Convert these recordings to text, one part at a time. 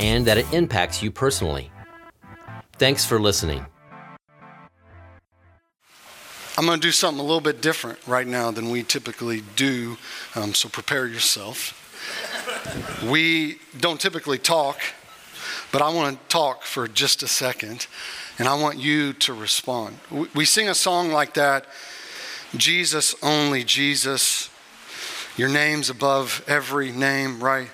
and that it impacts you personally. Thanks for listening. I'm going to do something a little bit different right now than we typically do, um, so prepare yourself. we don't typically talk, but I want to talk for just a second, and I want you to respond. We, we sing a song like that Jesus, only Jesus. Your name's above every name, right?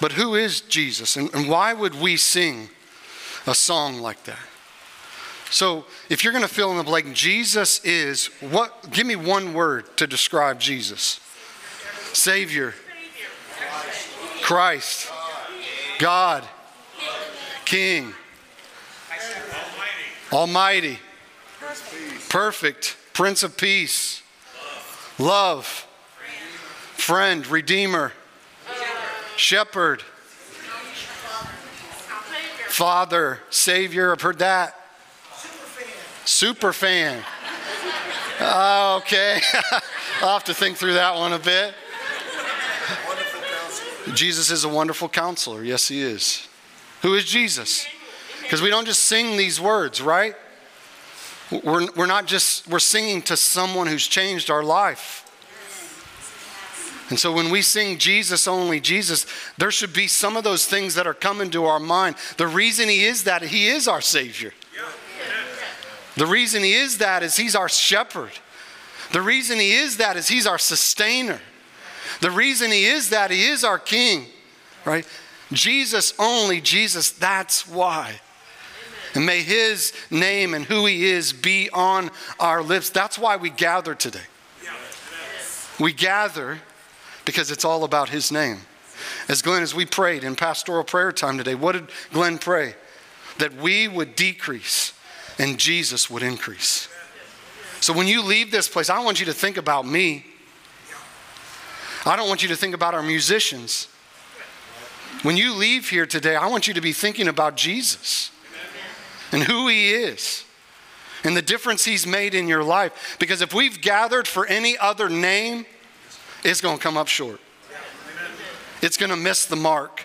But who is Jesus? And, and why would we sing a song like that? So, if you're going to fill in the blank, Jesus is what? Give me one word to describe Jesus. Savior, Christ, God, King, Almighty, perfect, Prince of Peace, love, friend, Redeemer shepherd, father, savior. I've heard that. Super fan. Uh, okay. I'll have to think through that one a bit. Jesus is a wonderful counselor. Yes, he is. Who is Jesus? Because we don't just sing these words, right? We're, we're not just, we're singing to someone who's changed our life. And so when we sing Jesus only, Jesus, there should be some of those things that are coming to our mind. The reason He is that, He is our Savior. The reason He is that is He's our shepherd. The reason He is that is He's our sustainer. The reason He is that, He is our King, right? Jesus only, Jesus, that's why. And may His name and who He is be on our lips. That's why we gather today. We gather because it's all about His name. As Glenn, as we prayed in pastoral prayer time today, what did Glenn pray? That we would decrease and Jesus would increase. So when you leave this place, I want you to think about me. I don't want you to think about our musicians. When you leave here today, I want you to be thinking about Jesus and who he is and the difference he's made in your life. Because if we've gathered for any other name, it's going to come up short. It's going to miss the mark.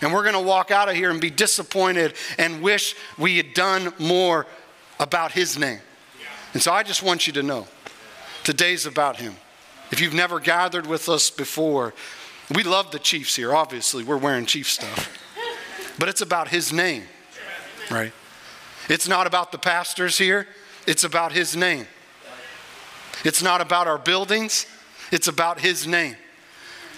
And we're going to walk out of here and be disappointed and wish we had done more about His name. And so I just want you to know today's about Him. If you've never gathered with us before, we love the Chiefs here, obviously. We're wearing Chief stuff. But it's about His name, right? It's not about the pastors here, it's about His name. It's not about our buildings, it's about His name.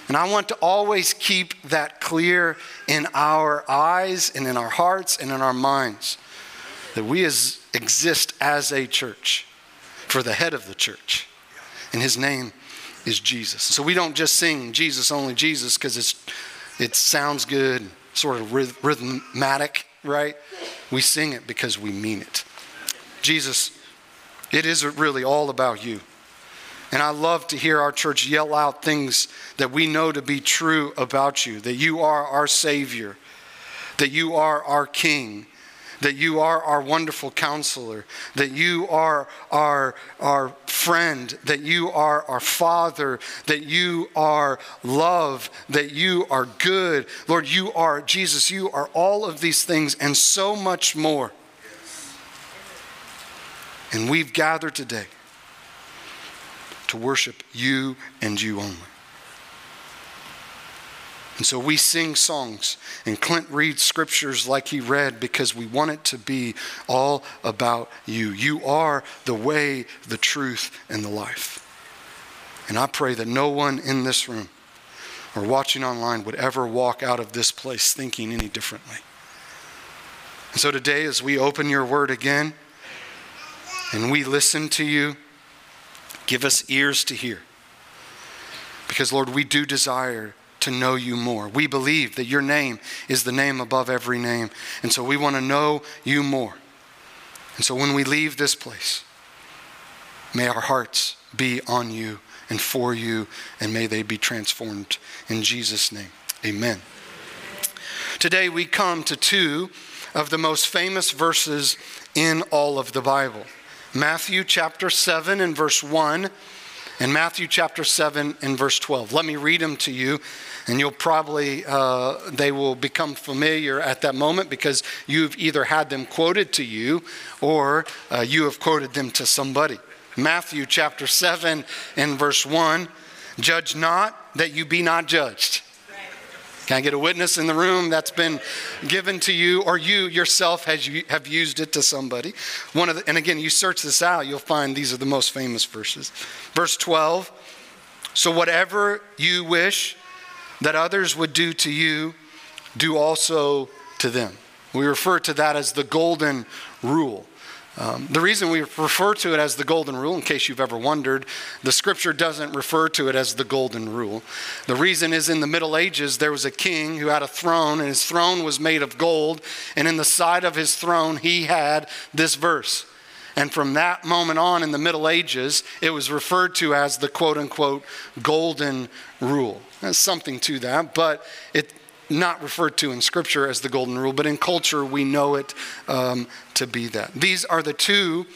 And I want to always keep that clear in our eyes and in our hearts and in our minds that we as, exist as a church for the head of the church. And his name is Jesus. So we don't just sing Jesus only Jesus because it's it sounds good, sort of rhythmatic, right? We sing it because we mean it. Jesus, it is really all about you. And I love to hear our church yell out things that we know to be true about you that you are our Savior, that you are our King, that you are our wonderful counselor, that you are our, our friend, that you are our Father, that you are love, that you are good. Lord, you are, Jesus, you are all of these things and so much more. And we've gathered today to worship you and you only. And so we sing songs, and Clint reads scriptures like he read because we want it to be all about you. You are the way, the truth, and the life. And I pray that no one in this room or watching online would ever walk out of this place thinking any differently. And so today, as we open your word again and we listen to you, Give us ears to hear. Because, Lord, we do desire to know you more. We believe that your name is the name above every name. And so we want to know you more. And so when we leave this place, may our hearts be on you and for you, and may they be transformed. In Jesus' name, amen. Today we come to two of the most famous verses in all of the Bible Matthew chapter 7 and verse 1, and Matthew chapter 7 and verse 12. Let me read them to you and you'll probably uh, they will become familiar at that moment because you've either had them quoted to you or uh, you have quoted them to somebody matthew chapter 7 and verse 1 judge not that you be not judged can I get a witness in the room that's been given to you, or you yourself has you, have used it to somebody? One of the, and again, you search this out, you'll find these are the most famous verses. Verse 12. So whatever you wish that others would do to you, do also to them. We refer to that as the golden rule. Um, the reason we refer to it as the golden rule, in case you've ever wondered, the scripture doesn't refer to it as the golden rule. The reason is in the Middle Ages, there was a king who had a throne, and his throne was made of gold, and in the side of his throne, he had this verse. And from that moment on in the Middle Ages, it was referred to as the quote unquote golden rule. There's something to that, but it not referred to in Scripture as the golden rule, but in culture we know it um, to be that. These are the two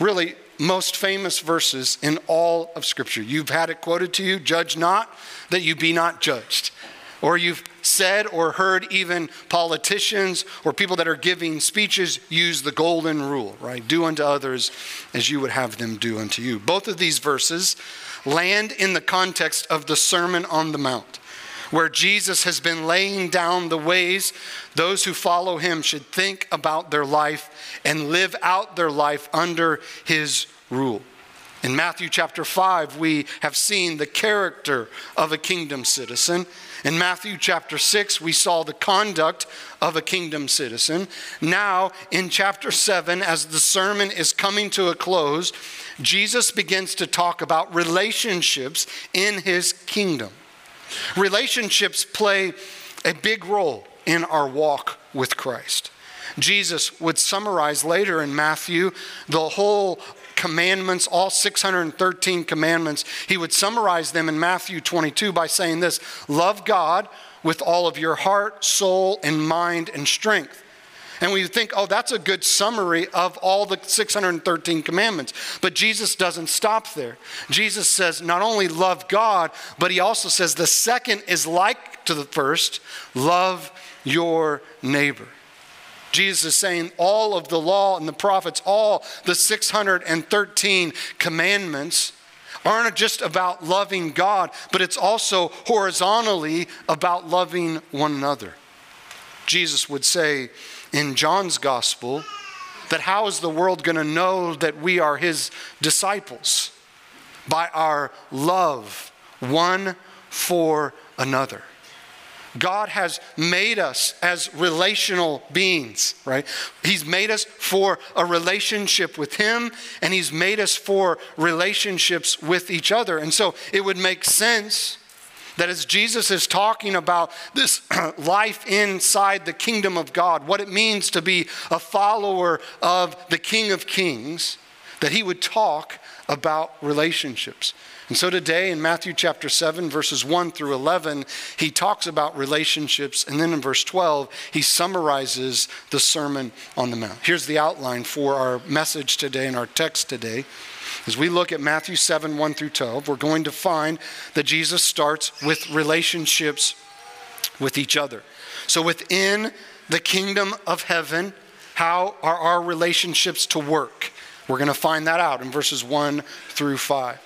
really most famous verses in all of Scripture. You've had it quoted to you judge not that you be not judged. Or you've said or heard even politicians or people that are giving speeches use the golden rule, right? Do unto others as you would have them do unto you. Both of these verses land in the context of the Sermon on the Mount, where Jesus has been laying down the ways those who follow him should think about their life and live out their life under his rule. In Matthew chapter 5, we have seen the character of a kingdom citizen. In Matthew chapter 6, we saw the conduct of a kingdom citizen. Now, in chapter 7, as the sermon is coming to a close, Jesus begins to talk about relationships in his kingdom. Relationships play a big role in our walk with Christ. Jesus would summarize later in Matthew the whole commandments, all 613 commandments. He would summarize them in Matthew 22 by saying this Love God with all of your heart, soul, and mind and strength. And we think, oh, that's a good summary of all the 613 commandments. But Jesus doesn't stop there. Jesus says, not only love God, but he also says the second is like to the first love your neighbor. Jesus is saying all of the law and the prophets, all the 613 commandments, aren't just about loving God, but it's also horizontally about loving one another. Jesus would say, in John's gospel that how is the world going to know that we are his disciples? By our love one for another. God has made us as relational beings, right? He's made us for a relationship with Him, and He's made us for relationships with each other. And so it would make sense that as Jesus is talking about this life inside the kingdom of God, what it means to be a follower of the King of Kings, that he would talk about relationships. And so today in Matthew chapter 7, verses 1 through 11, he talks about relationships. And then in verse 12, he summarizes the Sermon on the Mount. Here's the outline for our message today and our text today. As we look at Matthew 7 1 through 12, we're going to find that Jesus starts with relationships with each other. So within the kingdom of heaven, how are our relationships to work? We're going to find that out in verses 1 through 5.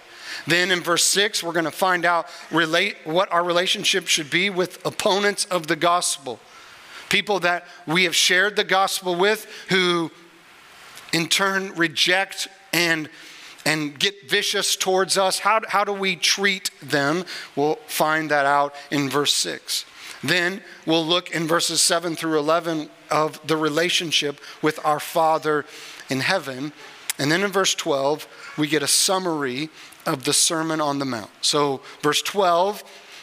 Then in verse 6, we're going to find out relate what our relationship should be with opponents of the gospel. People that we have shared the gospel with who in turn reject and and get vicious towards us? How, how do we treat them? We'll find that out in verse 6. Then we'll look in verses 7 through 11 of the relationship with our Father in heaven. And then in verse 12, we get a summary of the Sermon on the Mount. So, verse 12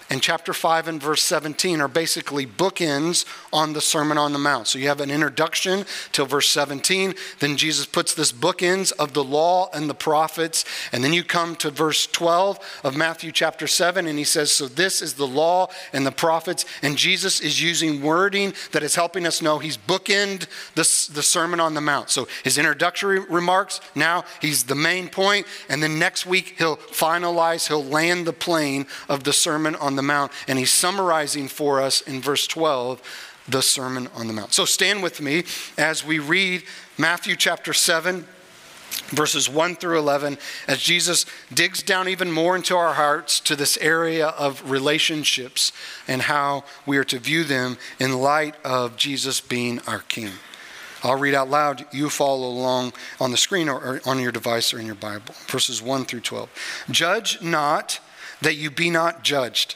and chapter 5 and verse 17 are basically bookends on the Sermon on the Mount. So you have an introduction till verse 17, then Jesus puts this bookends of the law and the prophets, and then you come to verse 12 of Matthew chapter 7, and he says, So this is the law and the prophets, and Jesus is using wording that is helping us know he's bookend the, the Sermon on the Mount. So his introductory remarks, now he's the main point, and then next week he'll finalize, he'll land the plane of the Sermon on the Mount, and he's summarizing for us in verse 12 the Sermon on the Mount. So stand with me as we read Matthew chapter 7 verses 1 through 11, as Jesus digs down even more into our hearts to this area of relationships and how we are to view them in light of Jesus being our King. I'll read out loud. You follow along on the screen or on your device or in your Bible. Verses 1 through 12. Judge not that you be not judged.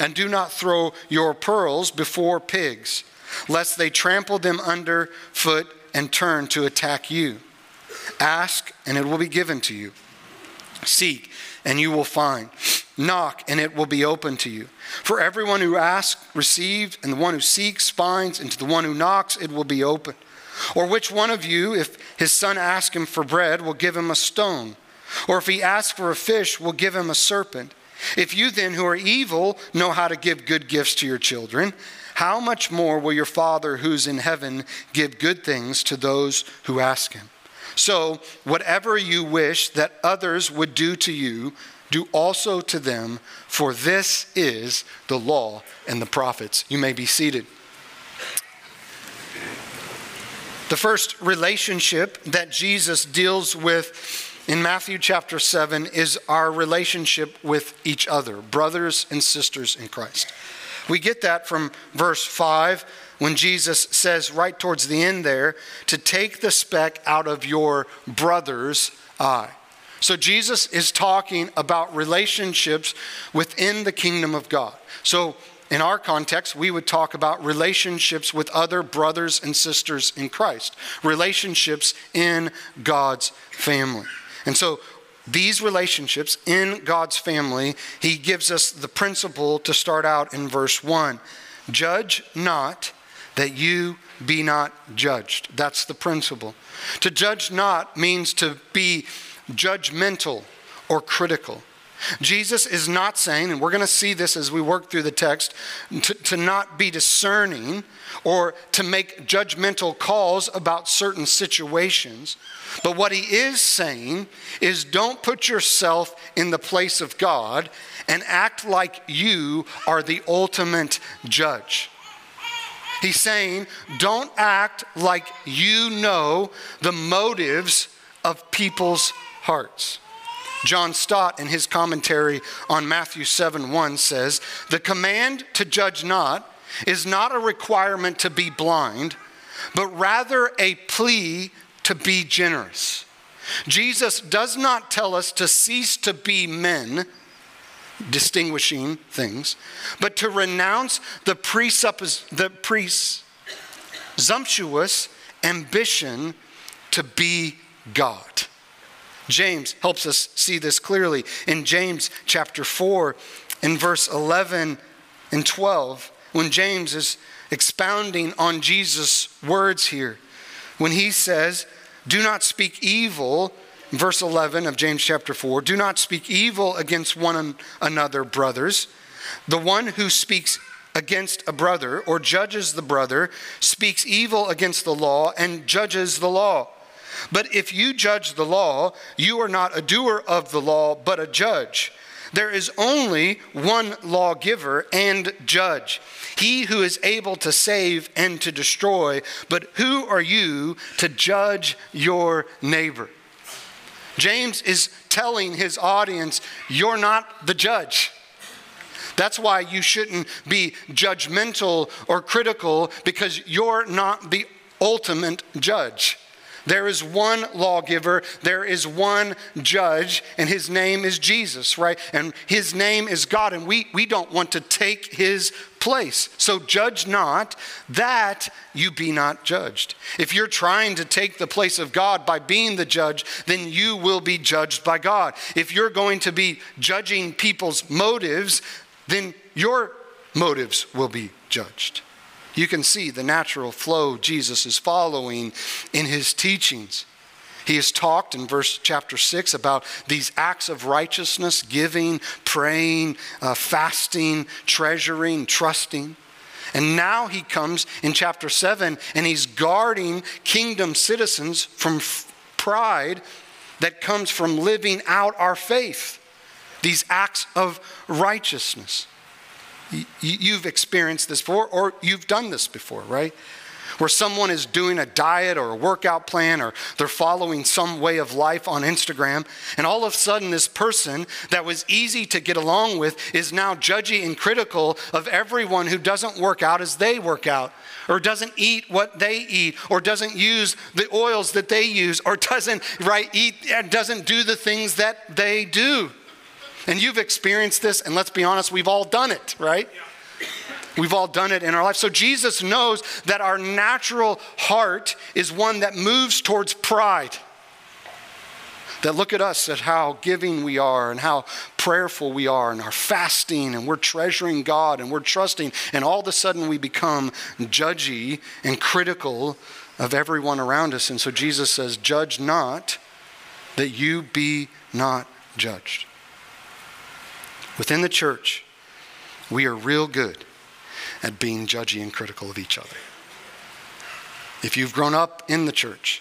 and do not throw your pearls before pigs, lest they trample them under foot and turn to attack you. Ask, and it will be given to you. Seek, and you will find. Knock, and it will be open to you. For everyone who asks receives, and the one who seeks finds, and to the one who knocks it will be open. Or which one of you, if his son asks him for bread, will give him a stone? Or if he asks for a fish, will give him a serpent? If you then, who are evil, know how to give good gifts to your children, how much more will your Father who's in heaven give good things to those who ask him? So, whatever you wish that others would do to you, do also to them, for this is the law and the prophets. You may be seated. The first relationship that Jesus deals with in Matthew chapter 7 is our relationship with each other, brothers and sisters in Christ. We get that from verse 5 when Jesus says, right towards the end there, to take the speck out of your brother's eye. So Jesus is talking about relationships within the kingdom of God. So in our context, we would talk about relationships with other brothers and sisters in Christ, relationships in God's family. And so these relationships in God's family, he gives us the principle to start out in verse 1 Judge not that you be not judged. That's the principle. To judge not means to be judgmental or critical. Jesus is not saying, and we're going to see this as we work through the text, to, to, not be discerning or to make judgmental calls about certain situations. But what he is saying is don't put yourself in the place of God and act like you are the ultimate judge. He's saying don't act like you know the motives of people's hearts. John Stott, in his commentary on Matthew 7 1, says, The command to judge not is not a requirement to be blind, but rather a plea to be generous. Jesus does not tell us to cease to be men, distinguishing things, but to renounce the, presuppos- the presumptuous ambition to be God. James helps us see this clearly in James chapter 4 in verse 11 and 12 when James is expounding on Jesus' words here when he says, Do not speak evil, verse 11 of James chapter 4, do not speak evil against one another, brothers. The one who speaks against a brother or judges the brother speaks evil against the law and judges the law. But if you judge the law, you are not a doer of the law, but a judge. There is only one lawgiver and judge, he who is able to save and to destroy. But who are you to judge your neighbor? James is telling his audience, You're not the judge. That's why you shouldn't be judgmental or critical because you're not the ultimate judge. There is one lawgiver, there is one judge, and his name is Jesus, right? And his name is God, and we, we don't want to take his place. So judge not that you be not judged. If you're trying to take the place of God by being the judge, then you will be judged by God. If you're going to be judging people's motives, then your motives will be judged. You can see the natural flow Jesus is following in his teachings. He has talked in verse chapter 6 about these acts of righteousness giving, praying, uh, fasting, treasuring, trusting. And now he comes in chapter 7 and he's guarding kingdom citizens from f- pride that comes from living out our faith, these acts of righteousness. You've experienced this before, or you've done this before, right? Where someone is doing a diet or a workout plan, or they're following some way of life on Instagram, and all of a sudden, this person that was easy to get along with is now judgy and critical of everyone who doesn't work out as they work out, or doesn't eat what they eat, or doesn't use the oils that they use, or doesn't right eat, and doesn't do the things that they do. And you've experienced this, and let's be honest, we've all done it, right? We've all done it in our life. So Jesus knows that our natural heart is one that moves towards pride. That look at us, at how giving we are and how prayerful we are and our fasting and we're treasuring God and we're trusting. And all of a sudden we become judgy and critical of everyone around us. And so Jesus says, Judge not that you be not judged. Within the church, we are real good at being judgy and critical of each other. If you've grown up in the church,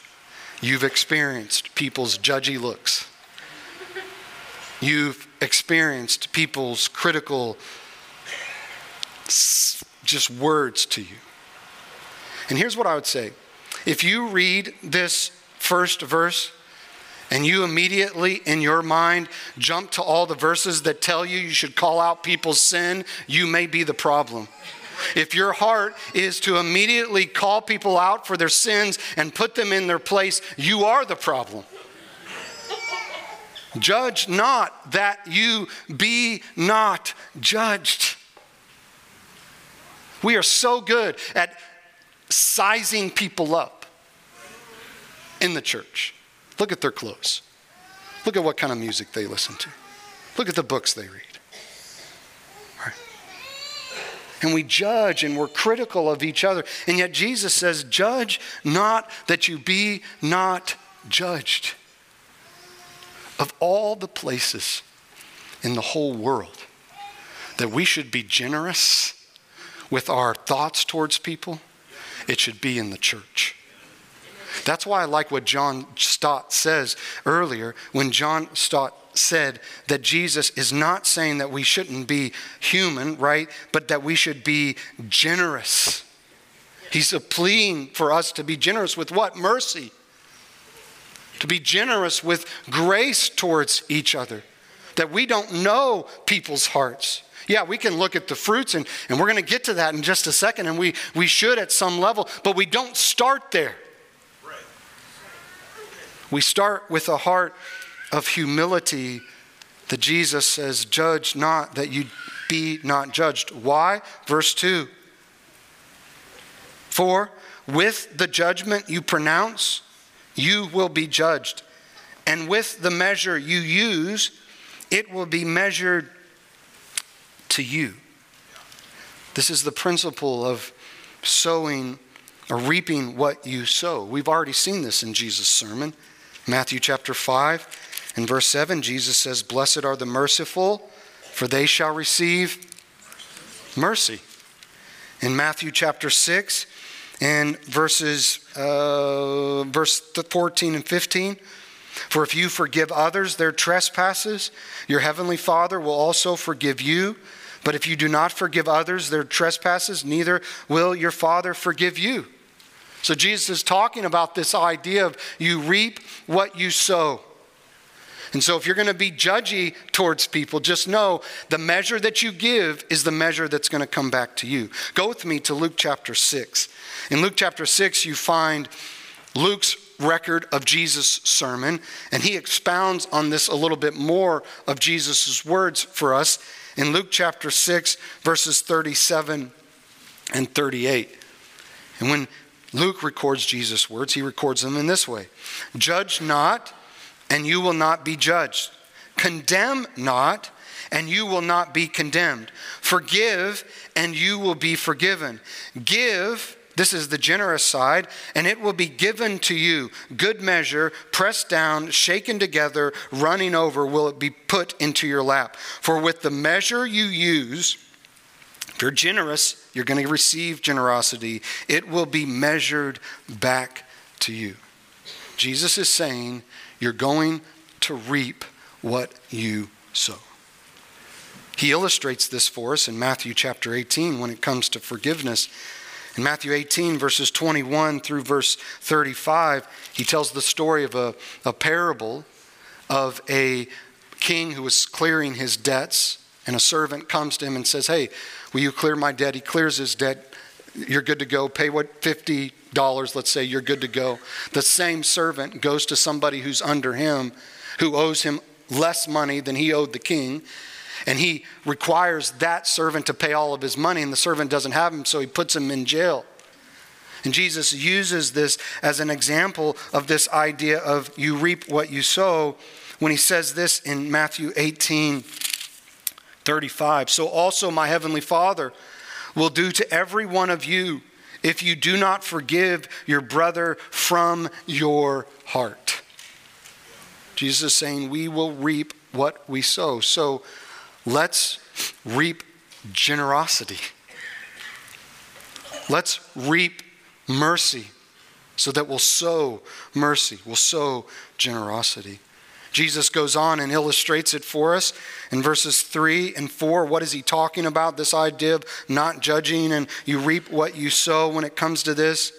you've experienced people's judgy looks. You've experienced people's critical just words to you. And here's what I would say if you read this first verse, and you immediately in your mind jump to all the verses that tell you you should call out people's sin, you may be the problem. If your heart is to immediately call people out for their sins and put them in their place, you are the problem. Judge not that you be not judged. We are so good at sizing people up in the church. Look at their clothes. Look at what kind of music they listen to. Look at the books they read. Right? And we judge and we're critical of each other. And yet Jesus says, Judge not that you be not judged. Of all the places in the whole world that we should be generous with our thoughts towards people, it should be in the church. That's why I like what John Stott says earlier when John Stott said that Jesus is not saying that we shouldn't be human, right? But that we should be generous. He's pleading for us to be generous with what? Mercy. To be generous with grace towards each other. That we don't know people's hearts. Yeah, we can look at the fruits, and, and we're going to get to that in just a second, and we, we should at some level, but we don't start there. We start with a heart of humility that Jesus says, Judge not that you be not judged. Why? Verse 2 For with the judgment you pronounce, you will be judged. And with the measure you use, it will be measured to you. This is the principle of sowing or reaping what you sow. We've already seen this in Jesus' sermon. Matthew chapter 5 and verse 7, Jesus says, Blessed are the merciful, for they shall receive mercy. In Matthew chapter 6 and verses uh, verse 14 and 15, for if you forgive others their trespasses, your heavenly Father will also forgive you. But if you do not forgive others their trespasses, neither will your Father forgive you. So Jesus is talking about this idea of you reap what you sow. And so, if you're going to be judgy towards people, just know the measure that you give is the measure that's going to come back to you. Go with me to Luke chapter 6. In Luke chapter 6, you find Luke's record of Jesus' sermon, and he expounds on this a little bit more of Jesus' words for us in Luke chapter 6, verses 37 and 38. And when Luke records Jesus' words, he records them in this way Judge not and you will not be judged. Condemn not, and you will not be condemned. Forgive, and you will be forgiven. Give, this is the generous side, and it will be given to you. Good measure, pressed down, shaken together, running over, will it be put into your lap. For with the measure you use, if you're generous, you're going to receive generosity. It will be measured back to you. Jesus is saying, you're going to reap what you sow. He illustrates this for us in Matthew chapter 18 when it comes to forgiveness. In Matthew 18, verses 21 through verse 35, he tells the story of a, a parable of a king who was clearing his debts, and a servant comes to him and says, Hey, will you clear my debt? He clears his debt. You're good to go. Pay what 50 dollars, let's say you're good to go. The same servant goes to somebody who's under him, who owes him less money than he owed the king, and he requires that servant to pay all of his money, and the servant doesn't have him, so he puts him in jail. And Jesus uses this as an example of this idea of you reap what you sow when he says this in Matthew 18 35. So also my heavenly Father will do to every one of you if you do not forgive your brother from your heart. Jesus is saying we will reap what we sow. So let's reap generosity. Let's reap mercy so that we'll sow mercy, we'll sow generosity. Jesus goes on and illustrates it for us in verses 3 and 4. What is he talking about? This idea of not judging and you reap what you sow when it comes to this.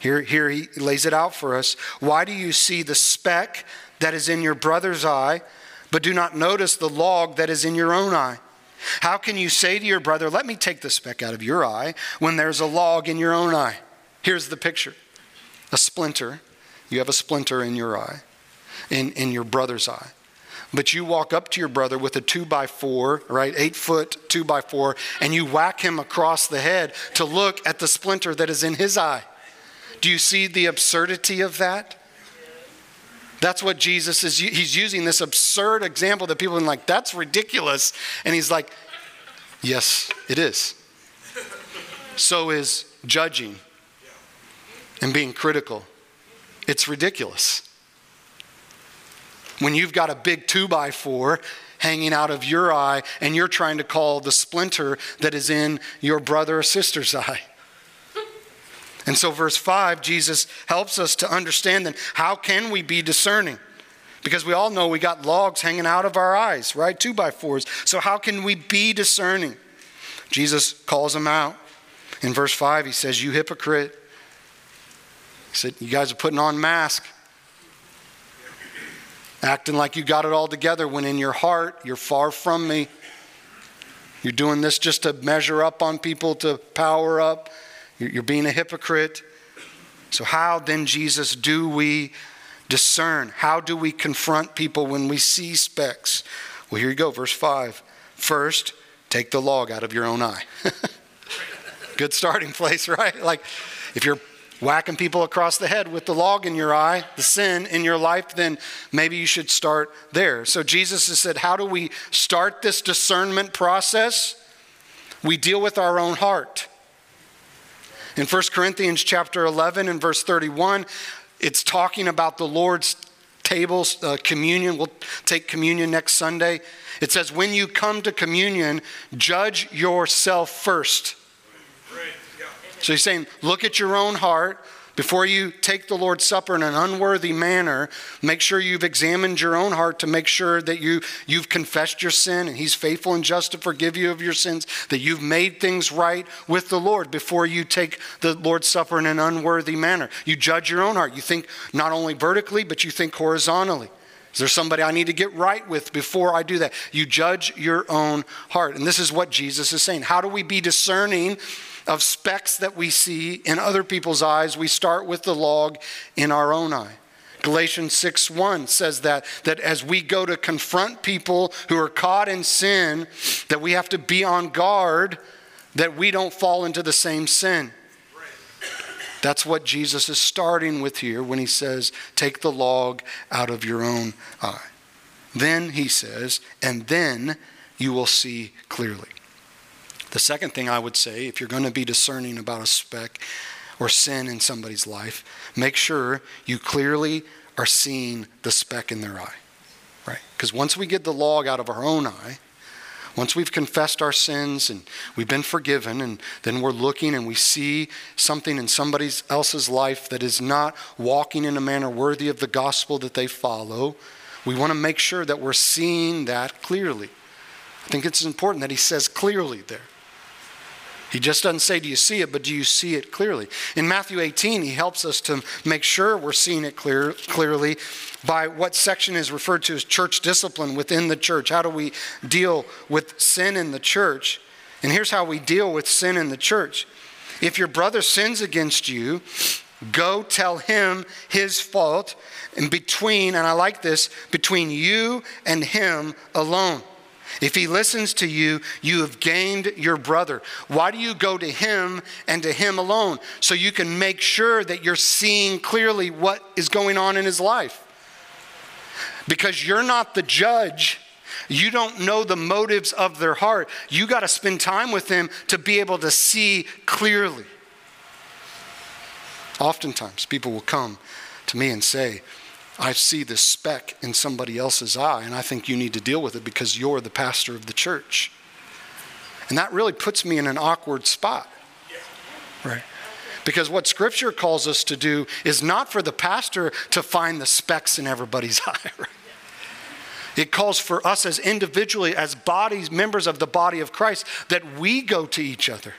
Here, here he lays it out for us. Why do you see the speck that is in your brother's eye, but do not notice the log that is in your own eye? How can you say to your brother, Let me take the speck out of your eye, when there's a log in your own eye? Here's the picture a splinter. You have a splinter in your eye in, in your brother's eye. But you walk up to your brother with a two by four, right, eight foot two by four, and you whack him across the head to look at the splinter that is in his eye. Do you see the absurdity of that? That's what Jesus is. He's using this absurd example that people are like, that's ridiculous. And he's like, yes, it is. So is judging and being critical. It's ridiculous when you've got a big two by four hanging out of your eye and you're trying to call the splinter that is in your brother or sister's eye. And so, verse 5, Jesus helps us to understand then how can we be discerning? Because we all know we got logs hanging out of our eyes, right? Two by fours. So, how can we be discerning? Jesus calls them out. In verse 5, he says, You hypocrite. He said, You guys are putting on masks acting like you got it all together when in your heart you're far from me. You're doing this just to measure up on people, to power up. You're being a hypocrite. So, how then, Jesus, do we discern? How do we confront people when we see specks? Well, here you go, verse 5. First, take the log out of your own eye. Good starting place, right? Like, if you're whacking people across the head with the log in your eye, the sin in your life, then maybe you should start there. So Jesus has said, How do we start this discernment process? We deal with our own heart. In 1 Corinthians chapter 11 and verse 31, it's talking about the Lord's tables, uh, communion. We'll take communion next Sunday. It says, When you come to communion, judge yourself first so he's saying, look at your own heart. Before you take the Lord's Supper in an unworthy manner, make sure you've examined your own heart to make sure that you, you've confessed your sin and He's faithful and just to forgive you of your sins, that you've made things right with the Lord before you take the Lord's Supper in an unworthy manner. You judge your own heart. You think not only vertically, but you think horizontally. Is there somebody I need to get right with before I do that? You judge your own heart. And this is what Jesus is saying. How do we be discerning of specks that we see in other people's eyes? We start with the log in our own eye. Galatians 6 1 says that, that as we go to confront people who are caught in sin, that we have to be on guard that we don't fall into the same sin. That's what Jesus is starting with here when he says, Take the log out of your own eye. Then he says, And then you will see clearly. The second thing I would say, if you're going to be discerning about a speck or sin in somebody's life, make sure you clearly are seeing the speck in their eye. Right? Because once we get the log out of our own eye, once we've confessed our sins and we've been forgiven, and then we're looking and we see something in somebody else's life that is not walking in a manner worthy of the gospel that they follow, we want to make sure that we're seeing that clearly. I think it's important that he says clearly there. He just doesn't say, Do you see it, but do you see it clearly? In Matthew 18, he helps us to make sure we're seeing it clear, clearly by what section is referred to as church discipline within the church. How do we deal with sin in the church? And here's how we deal with sin in the church. If your brother sins against you, go tell him his fault, and between, and I like this, between you and him alone. If he listens to you, you have gained your brother. Why do you go to him and to him alone? So you can make sure that you're seeing clearly what is going on in his life. Because you're not the judge. You don't know the motives of their heart. You got to spend time with them to be able to see clearly. Oftentimes, people will come to me and say, I see this speck in somebody else's eye, and I think you need to deal with it because you're the pastor of the church. And that really puts me in an awkward spot. Right? Because what Scripture calls us to do is not for the pastor to find the specks in everybody's eye. Right? It calls for us as individually, as bodies, members of the body of Christ, that we go to each other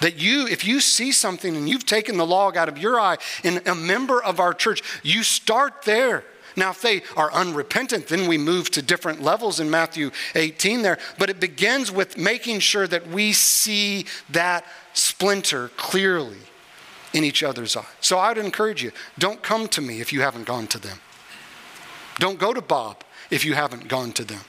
that you, if you see something and you've taken the log out of your eye in a member of our church, you start there. Now, if they are unrepentant, then we move to different levels in Matthew 18 there. But it begins with making sure that we see that splinter clearly in each other's eye. So I would encourage you don't come to me if you haven't gone to them. Don't go to Bob if you haven't gone to them.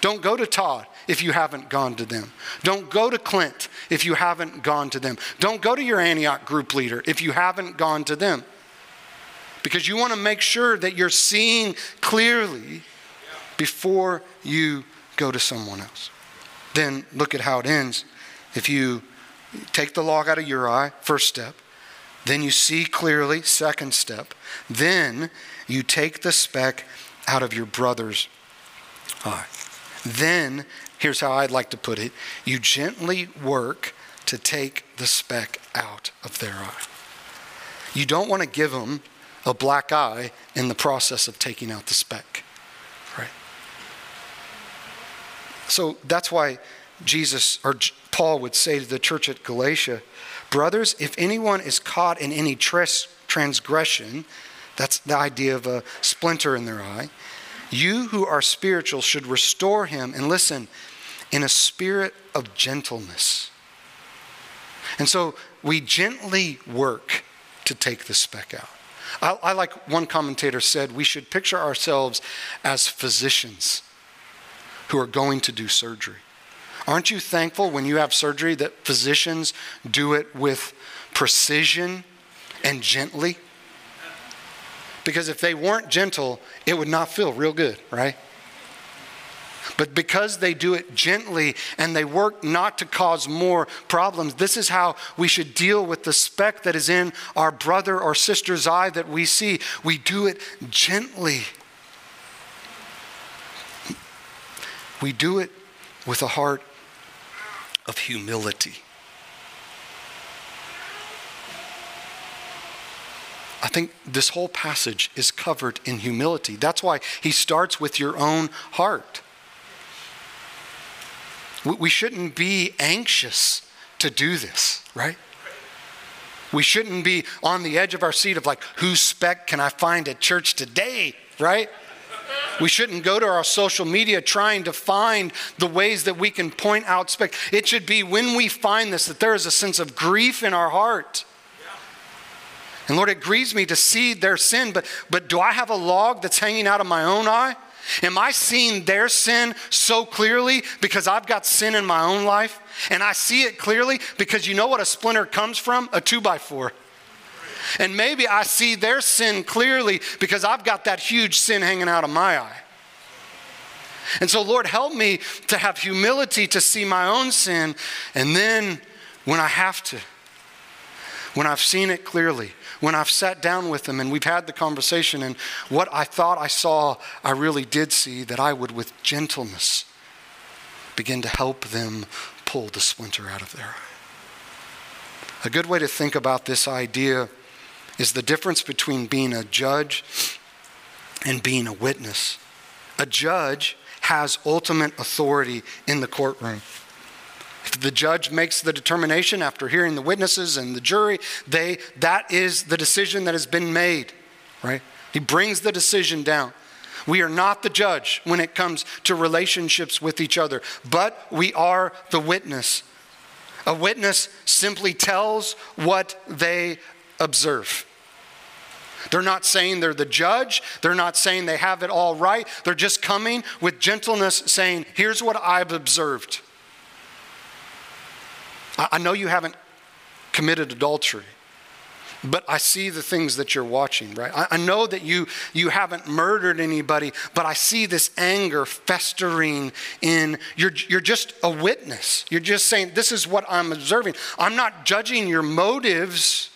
Don't go to Todd if you haven't gone to them. Don't go to Clint if you haven't gone to them. Don't go to your Antioch group leader if you haven't gone to them. Because you want to make sure that you're seeing clearly before you go to someone else. Then look at how it ends. If you take the log out of your eye, first step, then you see clearly, second step, then you take the speck out of your brother's eye. Then, here's how I'd like to put it you gently work to take the speck out of their eye. You don't want to give them a black eye in the process of taking out the speck, right? So that's why Jesus or Paul would say to the church at Galatia, Brothers, if anyone is caught in any transgression, that's the idea of a splinter in their eye, you who are spiritual should restore him, and listen, in a spirit of gentleness. And so we gently work to take the speck out. I, I, like one commentator said, we should picture ourselves as physicians who are going to do surgery. Aren't you thankful when you have surgery that physicians do it with precision and gently? Because if they weren't gentle, it would not feel real good, right? But because they do it gently and they work not to cause more problems, this is how we should deal with the speck that is in our brother or sister's eye that we see. We do it gently. We do it with a heart of humility. I think this whole passage is covered in humility. That's why he starts with your own heart. We shouldn't be anxious to do this, right? We shouldn't be on the edge of our seat of like, whose speck can I find at church today? right? We shouldn't go to our social media trying to find the ways that we can point out speck. It should be when we find this that there is a sense of grief in our heart. And Lord, it grieves me to see their sin, but, but do I have a log that's hanging out of my own eye? Am I seeing their sin so clearly because I've got sin in my own life? And I see it clearly because you know what a splinter comes from? A two by four. And maybe I see their sin clearly because I've got that huge sin hanging out of my eye. And so, Lord, help me to have humility to see my own sin. And then, when I have to, when I've seen it clearly, when I've sat down with them and we've had the conversation, and what I thought I saw, I really did see, that I would, with gentleness, begin to help them pull the splinter out of their eye. A good way to think about this idea is the difference between being a judge and being a witness. A judge has ultimate authority in the courtroom. The judge makes the determination after hearing the witnesses and the jury, they that is the decision that has been made, right? He brings the decision down. We are not the judge when it comes to relationships with each other, but we are the witness. A witness simply tells what they observe. They're not saying they're the judge. They're not saying they have it all right. They're just coming with gentleness, saying, Here's what I've observed. I know you haven't committed adultery, but I see the things that you're watching, right? I know that you, you haven't murdered anybody, but I see this anger festering in. You're, you're just a witness. You're just saying, This is what I'm observing. I'm not judging your motives.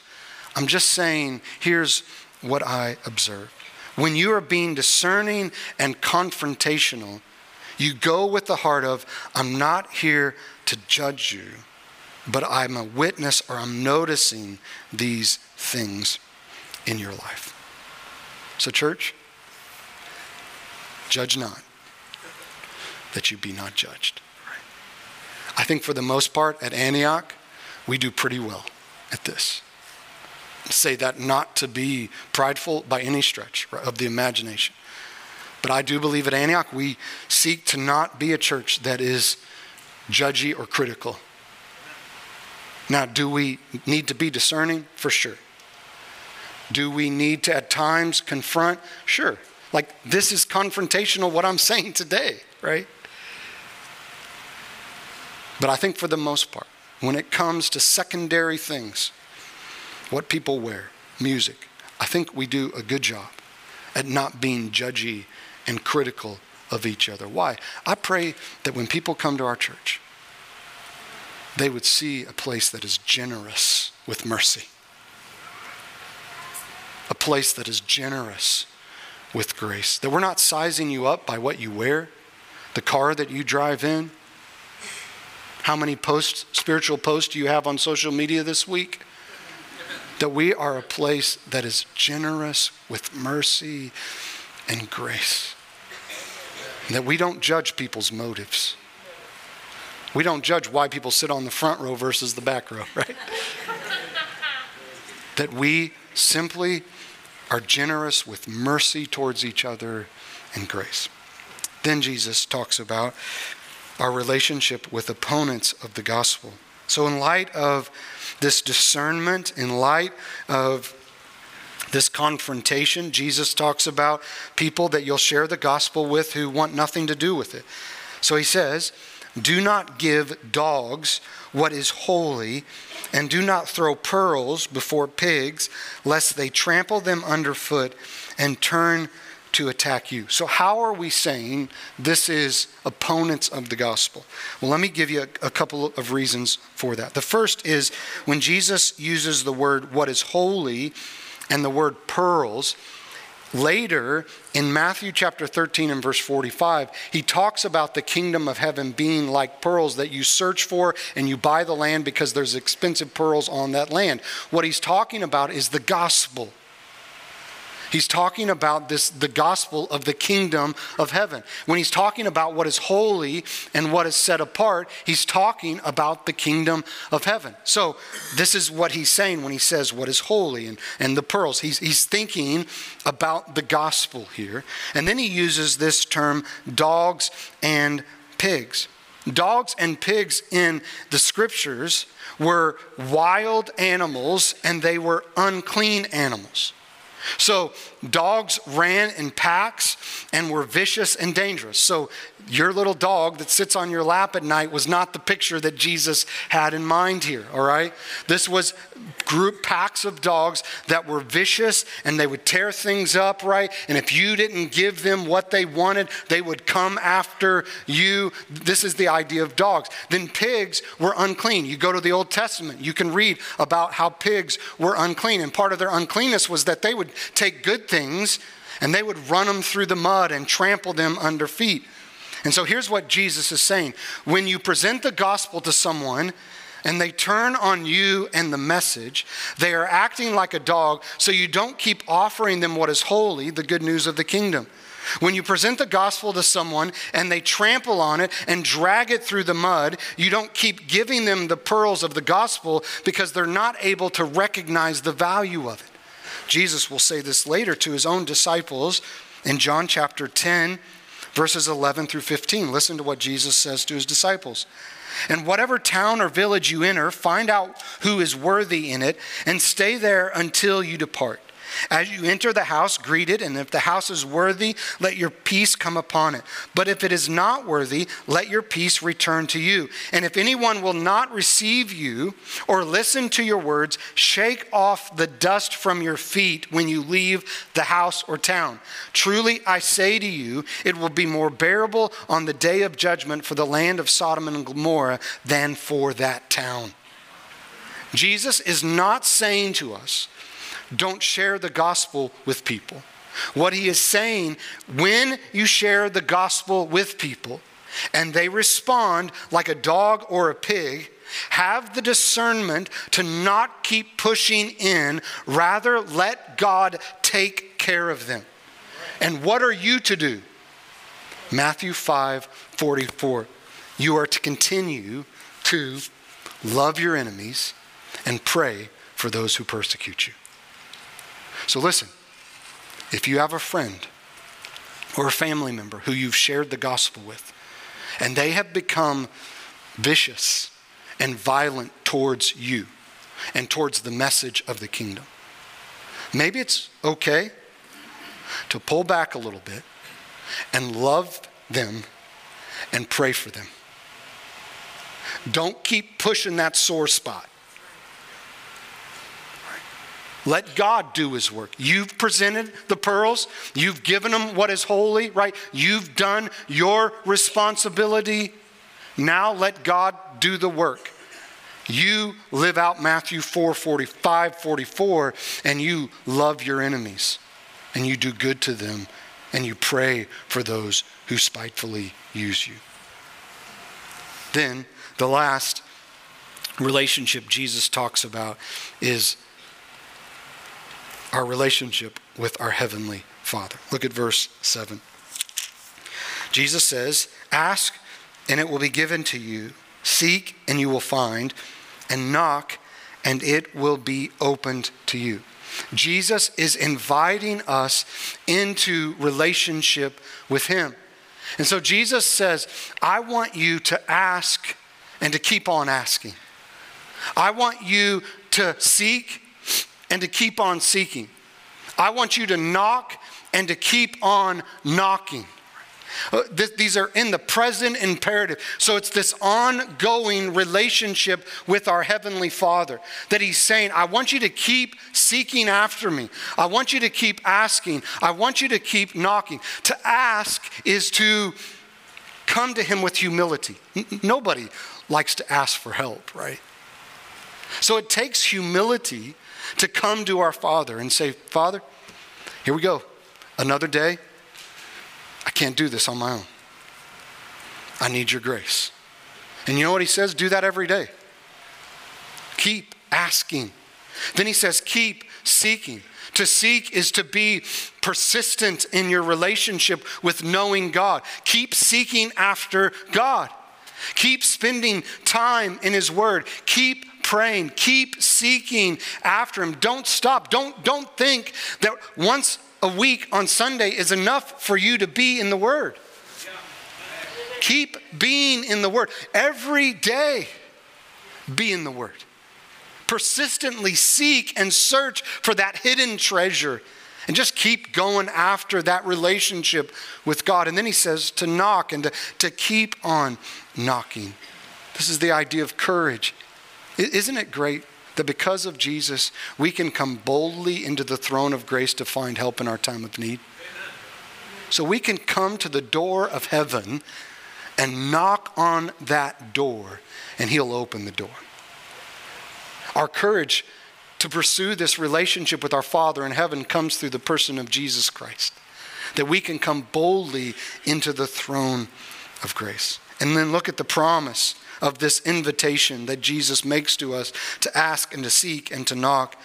I'm just saying, Here's what I observed. When you are being discerning and confrontational, you go with the heart of, I'm not here to judge you, but I'm a witness or I'm noticing these things in your life. So, church, judge not, that you be not judged. I think for the most part at Antioch, we do pretty well at this say that not to be prideful by any stretch of the imagination. But I do believe at Antioch we seek to not be a church that is judgy or critical. Now, do we need to be discerning? For sure. Do we need to at times confront? Sure. Like this is confrontational, what I'm saying today, right? But I think for the most part, when it comes to secondary things, what people wear, music. I think we do a good job at not being judgy and critical of each other. Why? I pray that when people come to our church, they would see a place that is generous with mercy, a place that is generous with grace. That we're not sizing you up by what you wear, the car that you drive in, how many posts, spiritual posts you have on social media this week? that we are a place that is generous with mercy and grace. That we don't judge people's motives. We don't judge why people sit on the front row versus the back row, right? that we simply are generous with mercy towards each other and grace. Then Jesus talks about our relationship with opponents of the gospel. So, in light of this discernment, in light of this confrontation, Jesus talks about people that you'll share the gospel with who want nothing to do with it. So he says, Do not give dogs what is holy, and do not throw pearls before pigs, lest they trample them underfoot and turn to attack you. So, how are we saying this is opponents of the gospel? Well, let me give you a, a, couple of reasons for that. The first is when Jesus uses the word what is holy and the word pearls. Later in Matthew chapter 13 and verse 45, he talks about the kingdom of heaven being like pearls that you search for and you buy the land because there's expensive pearls on that land. What he's talking about is the gospel He's talking about this the gospel of the kingdom of heaven. When he's talking about what is holy and what is set apart, he's talking about the kingdom of heaven. So this is what he's saying when he says what is holy and, and the pearls. He's, he's thinking about the gospel here. And then he uses this term dogs and pigs. Dogs and pigs in the scriptures were wild animals and they were unclean animals. So dogs ran in packs and were vicious and dangerous. So your little dog that sits on your lap at night was not the picture that Jesus had in mind here, all right? This was group packs of dogs that were vicious and they would tear things up, right? And if you didn't give them what they wanted, they would come after you. This is the idea of dogs. Then pigs were unclean. You go to the Old Testament, you can read about how pigs were unclean. And part of their uncleanness was that they would take good things and they would run them through the mud and trample them under feet. And so here's what Jesus is saying when you present the gospel to someone, and they turn on you and the message, they are acting like a dog, so you don't keep offering them what is holy, the good news of the kingdom. When you present the gospel to someone and they trample on it and drag it through the mud, you don't keep giving them the pearls of the gospel because they're not able to recognize the value of it. Jesus will say this later to his own disciples in John chapter 10, verses 11 through 15. Listen to what Jesus says to his disciples. And whatever town or village you enter, find out who is worthy in it and stay there until you depart. As you enter the house, greet it, and if the house is worthy, let your peace come upon it. But if it is not worthy, let your peace return to you. And if anyone will not receive you or listen to your words, shake off the dust from your feet when you leave the house or town. Truly, I say to you, it will be more bearable on the day of judgment for the land of Sodom and Gomorrah than for that town. Jesus is not saying to us, don't share the gospel with people. What he is saying, when you share the gospel with people and they respond like a dog or a pig, have the discernment to not keep pushing in, rather, let God take care of them. And what are you to do? Matthew 5 44. You are to continue to love your enemies and pray for those who persecute you. So listen, if you have a friend or a family member who you've shared the gospel with, and they have become vicious and violent towards you and towards the message of the kingdom, maybe it's okay to pull back a little bit and love them and pray for them. Don't keep pushing that sore spot. Let God do his work. You've presented the pearls. You've given them what is holy, right? You've done your responsibility. Now let God do the work. You live out Matthew 4 45, 44, and you love your enemies, and you do good to them, and you pray for those who spitefully use you. Then, the last relationship Jesus talks about is our relationship with our Heavenly Father. Look at verse 7. Jesus says, Ask, and it will be given to you. Seek, and you will find. And knock, and it will be opened to you. Jesus is inviting us into relationship with Him. And so Jesus says, I want you to ask and to keep on asking. I want you to seek and to keep on seeking. I want you to knock and to keep on knocking. Uh, these are in the present imperative. So it's this ongoing relationship with our Heavenly Father that He's saying, I want you to keep seeking after me. I want you to keep asking. I want you to keep knocking. To ask is to come to Him with humility. Nobody likes to ask for help, right? So it takes humility to come to our Father and say, Father, here we go. Another day. I can't do this on my own. I need your grace. And you know what he says? Do that every day. Keep asking. Then he says, keep seeking. To seek is to be persistent in your relationship with knowing God. Keep seeking after God. Keep spending time in His Word. Keep praying. Keep seeking after Him. Don't stop. Don't, don't think that once a week on Sunday is enough for you to be in the Word. Keep being in the Word. Every day, be in the Word persistently seek and search for that hidden treasure and just keep going after that relationship with God. And then he says to knock and to, to keep on knocking. This is the idea of courage. Isn't it great that because of Jesus, we can come boldly into the throne of grace to find help in our time of need? So we can come to the door of heaven and knock on that door, and he'll open the door. Our courage to pursue this relationship with our Father in heaven comes through the person of Jesus Christ. That we can come boldly into the throne of grace. And then look at the promise of this invitation that Jesus makes to us to ask and to seek and to knock.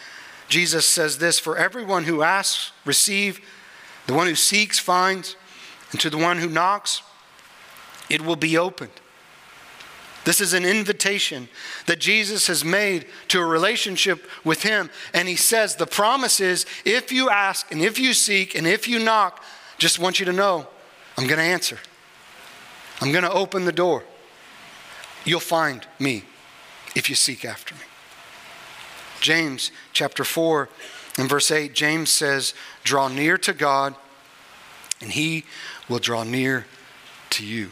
Jesus says this For everyone who asks, receive, the one who seeks, finds, and to the one who knocks, it will be opened. This is an invitation that Jesus has made to a relationship with Him. And He says, The promise is if you ask and if you seek and if you knock, just want you to know, I'm going to answer. I'm going to open the door. You'll find me if you seek after me. James chapter 4 and verse 8, James says, Draw near to God, and He will draw near to you.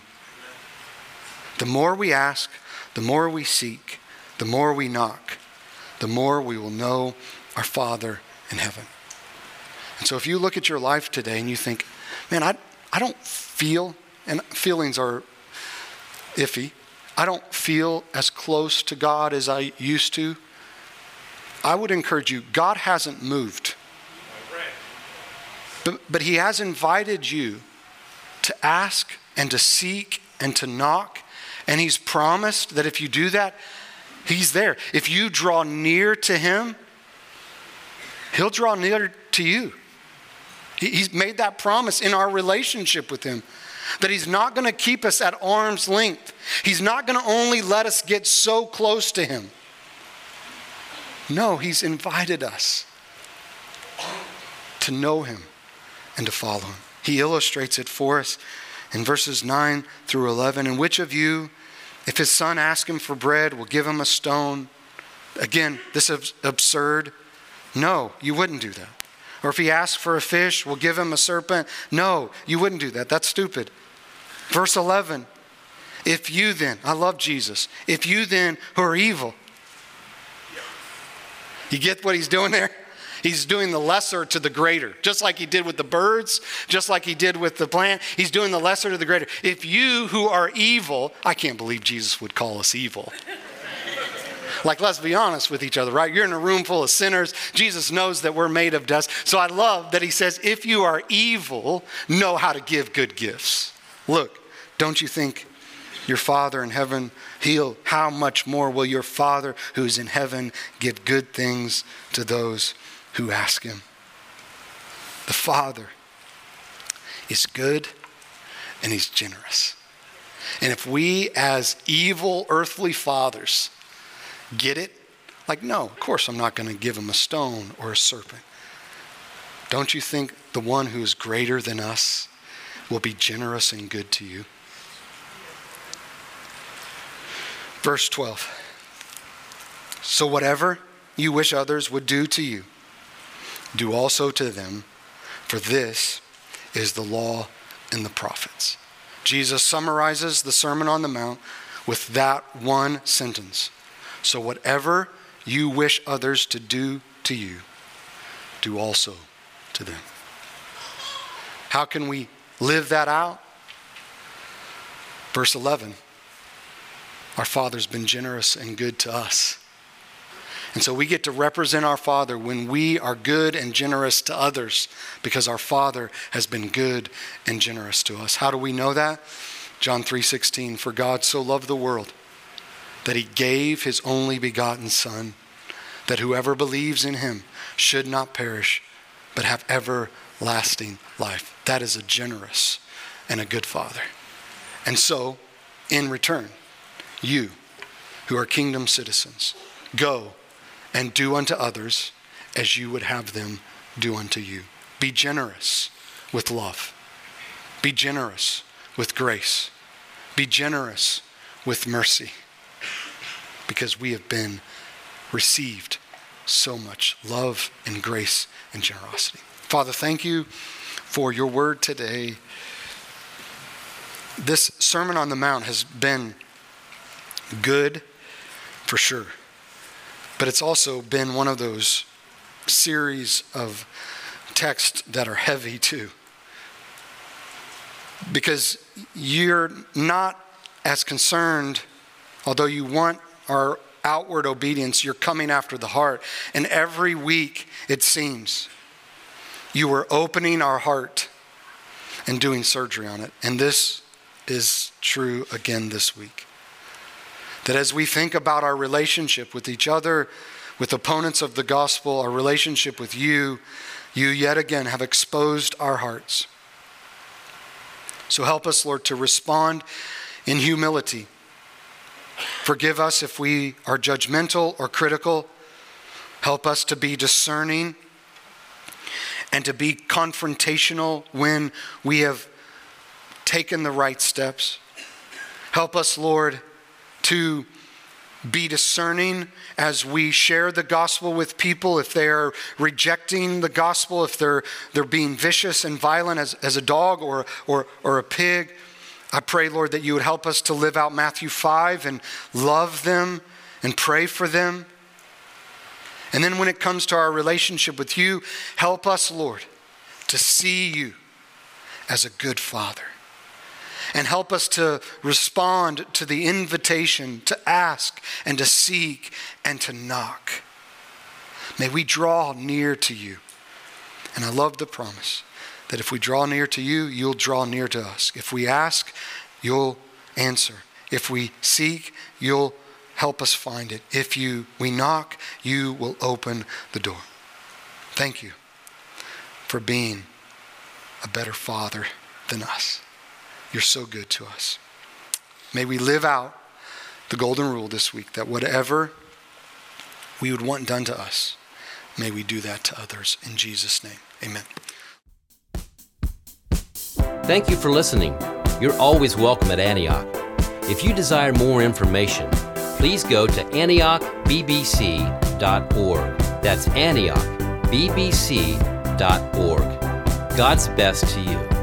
The more we ask, the more we seek, the more we knock, the more we will know our Father in heaven. And so if you look at your life today and you think, man, I, I don't feel, and feelings are iffy, I don't feel as close to God as I used to, I would encourage you, God hasn't moved. But, but He has invited you to ask and to seek and to knock and He's promised that if you do that, He's there. If you draw near to Him, He'll draw near to you. He's made that promise in our relationship with Him that He's not going to keep us at arm's length. He's not going to only let us get so close to Him. No, He's invited us to know Him and to follow Him. He illustrates it for us in verses 9 through 11. And which of you, if his son asks him for bread, will give him a stone? Again, this is absurd. No, you wouldn't do that. Or if he asks for a fish, we'll give him a serpent? No, you wouldn't do that. That's stupid. Verse 11 If you then, I love Jesus, if you then who are evil, you get what he's doing there? He's doing the lesser to the greater, just like he did with the birds, just like he did with the plant. He's doing the lesser to the greater. If you who are evil, I can't believe Jesus would call us evil. Like, let's be honest with each other, right? You're in a room full of sinners. Jesus knows that we're made of dust. So I love that he says, if you are evil, know how to give good gifts. Look, don't you think your Father in heaven heal? How much more will your Father who's in heaven give good things to those who ask him. The Father is good and he's generous. And if we, as evil earthly fathers, get it, like, no, of course I'm not going to give him a stone or a serpent. Don't you think the one who is greater than us will be generous and good to you? Verse 12. So, whatever you wish others would do to you, do also to them, for this is the law and the prophets. Jesus summarizes the Sermon on the Mount with that one sentence. So, whatever you wish others to do to you, do also to them. How can we live that out? Verse 11 Our Father's been generous and good to us. And so we get to represent our Father when we are good and generous to others because our Father has been good and generous to us. How do we know that? John 3:16 For God so loved the world that he gave his only begotten son that whoever believes in him should not perish, but have everlasting life. That is a generous and a good Father. And so, in return, you who are kingdom citizens, go and do unto others as you would have them do unto you. Be generous with love. Be generous with grace. Be generous with mercy because we have been received so much love and grace and generosity. Father, thank you for your word today. This Sermon on the Mount has been good for sure, but it's also been one of those series of texts that are heavy too. Because you're not as concerned, although you want our outward obedience, you're coming after the heart. And every week, it seems, you are opening our heart and doing surgery on it. And this is true again this week. That as we think about our relationship with each other, with opponents of the gospel, our relationship with you, you yet again have exposed our hearts. So help us, Lord, to respond in humility. Forgive us if we are judgmental or critical. Help us to be discerning and to be confrontational when we have taken the right steps. Help us, Lord, to be discerning as we share the gospel with people if they are rejecting the gospel if they're they're being vicious and violent as, as a dog or, or or a pig i pray lord that you would help us to live out matthew 5 and love them and pray for them and then when it comes to our relationship with you help us lord to see you as a good father and help us to respond to the invitation to ask and to seek and to knock. May we draw near to you. And I love the promise that if we draw near to you, you'll draw near to us. If we ask, you'll answer. If we seek, you'll help us find it. If you we knock, you will open the door. Thank you for being a better father than us. You're so good to us. May we live out the golden rule this week that whatever we would want done to us, may we do that to others. In Jesus' name, amen. Thank you for listening. You're always welcome at Antioch. If you desire more information, please go to antiochbbc.org. That's antiochbbc.org. God's best to you.